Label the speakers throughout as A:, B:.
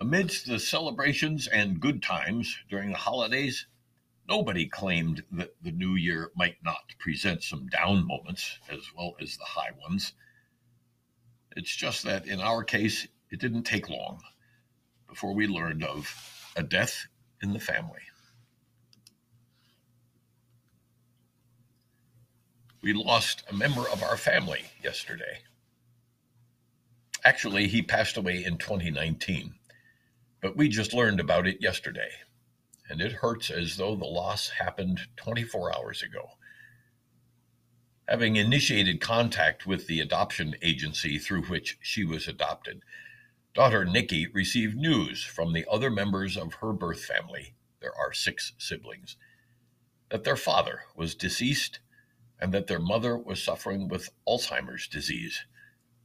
A: Amidst the celebrations and good times during the holidays, nobody claimed that the new year might not present some down moments as well as the high ones. It's just that in our case, it didn't take long before we learned of a death in the family. We lost a member of our family yesterday. Actually, he passed away in 2019, but we just learned about it yesterday, and it hurts as though the loss happened 24 hours ago. Having initiated contact with the adoption agency through which she was adopted, daughter Nikki received news from the other members of her birth family, there are six siblings, that their father was deceased and that their mother was suffering with Alzheimer's disease,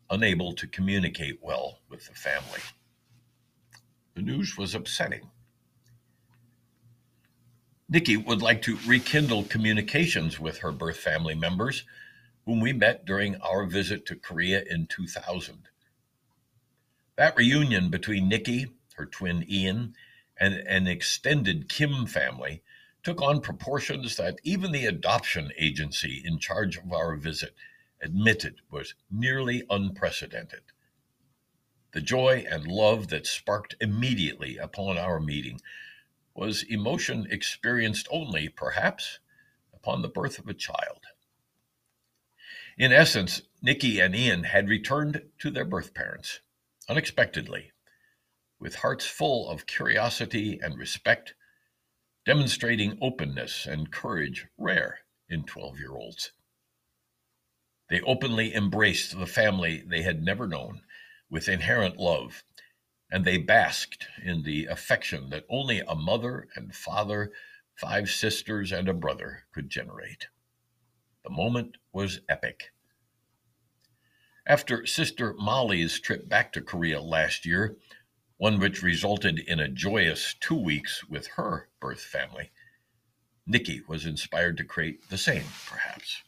A: unable to communicate well with the family. The news was upsetting. Nikki would like to rekindle communications with her birth family members, whom we met during our visit to Korea in 2000. That reunion between Nikki, her twin Ian, and an extended Kim family took on proportions that even the adoption agency in charge of our visit admitted was nearly unprecedented. The joy and love that sparked immediately upon our meeting was emotion experienced only, perhaps, upon the birth of a child. In essence, Nikki and Ian had returned to their birth parents unexpectedly, with hearts full of curiosity and respect demonstrating openness and courage rare in 12 year olds. They openly embraced the family they had never known with inherent love, and they basked in the affection that only a mother and father, five sisters, and a brother could generate. The moment was epic. After Sister Molly's trip back to Korea last year, one which resulted in a joyous two weeks with her birth family. Nikki was inspired to create the same, perhaps.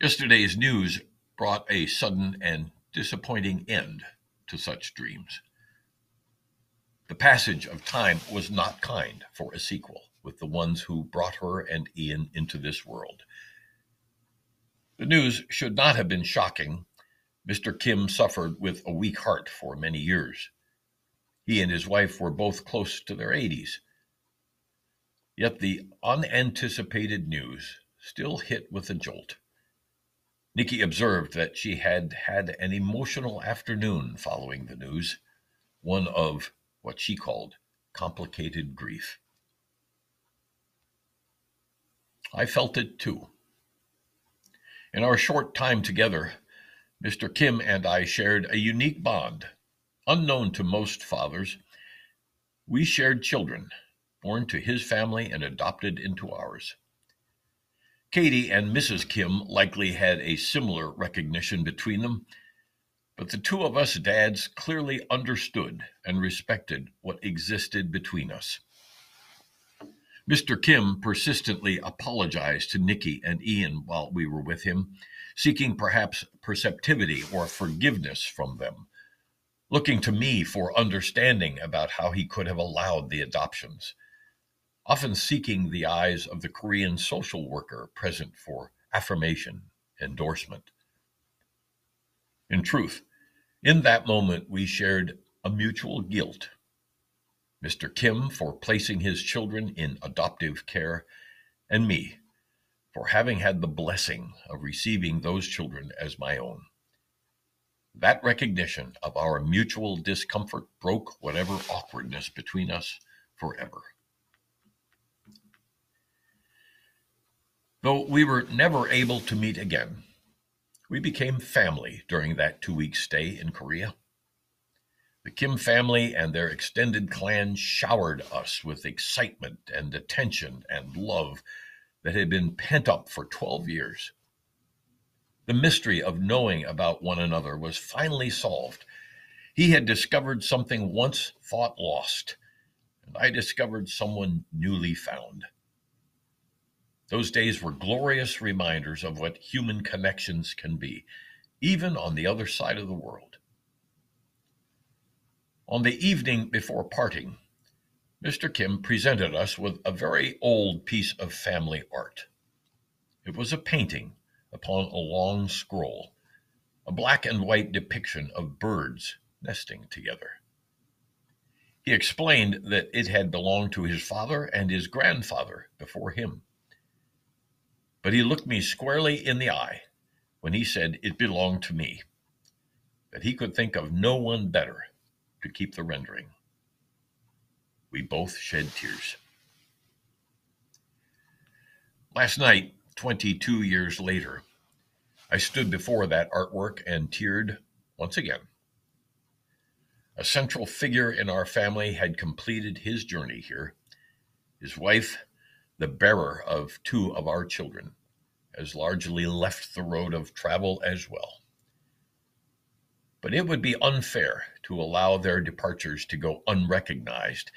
A: Yesterday's news brought a sudden and disappointing end to such dreams. The passage of time was not kind for a sequel with the ones who brought her and Ian into this world. The news should not have been shocking Mr. Kim suffered with a weak heart for many years. He and his wife were both close to their 80s. Yet the unanticipated news still hit with a jolt. Nikki observed that she had had an emotional afternoon following the news, one of what she called complicated grief. I felt it too. In our short time together, Mr. Kim and I shared a unique bond, unknown to most fathers. We shared children, born to his family and adopted into ours. Katie and Mrs. Kim likely had a similar recognition between them, but the two of us dads clearly understood and respected what existed between us. Mr. Kim persistently apologized to Nikki and Ian while we were with him seeking perhaps perceptivity or forgiveness from them, looking to me for understanding about how he could have allowed the adoptions, often seeking the eyes of the Korean social worker present for affirmation, endorsement. In truth, in that moment, we shared a mutual guilt. Mr. Kim for placing his children in adoptive care, and me for having had the blessing of receiving those children as my own. That recognition of our mutual discomfort broke whatever awkwardness between us forever. Though we were never able to meet again, we became family during that two week stay in Korea. The Kim family and their extended clan showered us with excitement and attention and love that had been pent up for 12 years. The mystery of knowing about one another was finally solved. He had discovered something once thought lost, and I discovered someone newly found. Those days were glorious reminders of what human connections can be, even on the other side of the world. On the evening before parting, Mr. Kim presented us with a very old piece of family art. It was a painting upon a long scroll, a black and white depiction of birds nesting together. He explained that it had belonged to his father and his grandfather before him. But he looked me squarely in the eye when he said it belonged to me, that he could think of no one better to keep the rendering. We both shed tears. Last night, 22 years later, I stood before that artwork and teared once again. A central figure in our family had completed his journey here. His wife, the bearer of two of our children, has largely left the road of travel as well. But it would be unfair to allow their departures to go unrecognized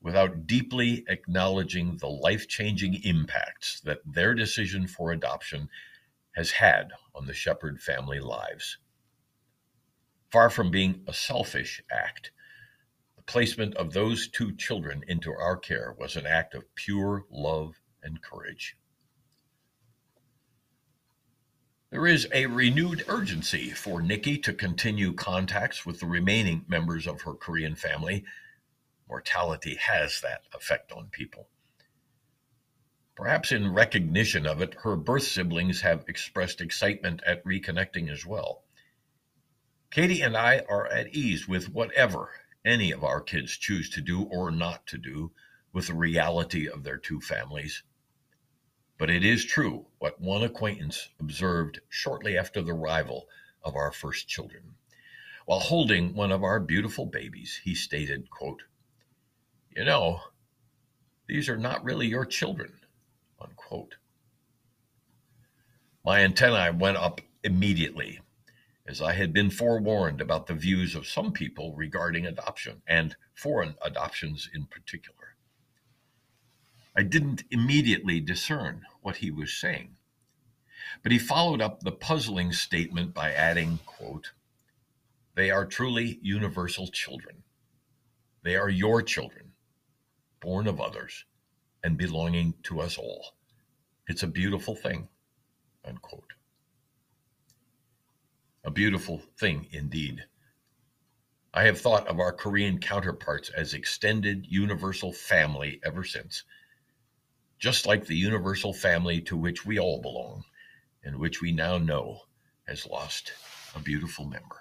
A: without deeply acknowledging the life changing impacts that their decision for adoption has had on the Shepherd family lives. Far from being a selfish act, placement of those two children into our care was an act of pure love and courage. There is a renewed urgency for Nikki to continue contacts with the remaining members of her Korean family. Mortality has that effect on people. Perhaps in recognition of it, her birth siblings have expressed excitement at reconnecting as well. Katie and I are at ease with whatever any of our kids choose to do or not to do with the reality of their two families. But it is true what one acquaintance observed shortly after the arrival of our first children. While holding one of our beautiful babies, he stated, quote, You know, these are not really your children, unquote. My antennae went up immediately, as I had been forewarned about the views of some people regarding adoption, and foreign adoptions in particular. I didn't immediately discern what he was saying. But he followed up the puzzling statement by adding, quote, They are truly universal children. They are your children, born of others and belonging to us all. It's a beautiful thing, unquote. A beautiful thing indeed. I have thought of our Korean counterparts as extended universal family ever since just like the universal family to which we all belong and which we now know has lost a beautiful member.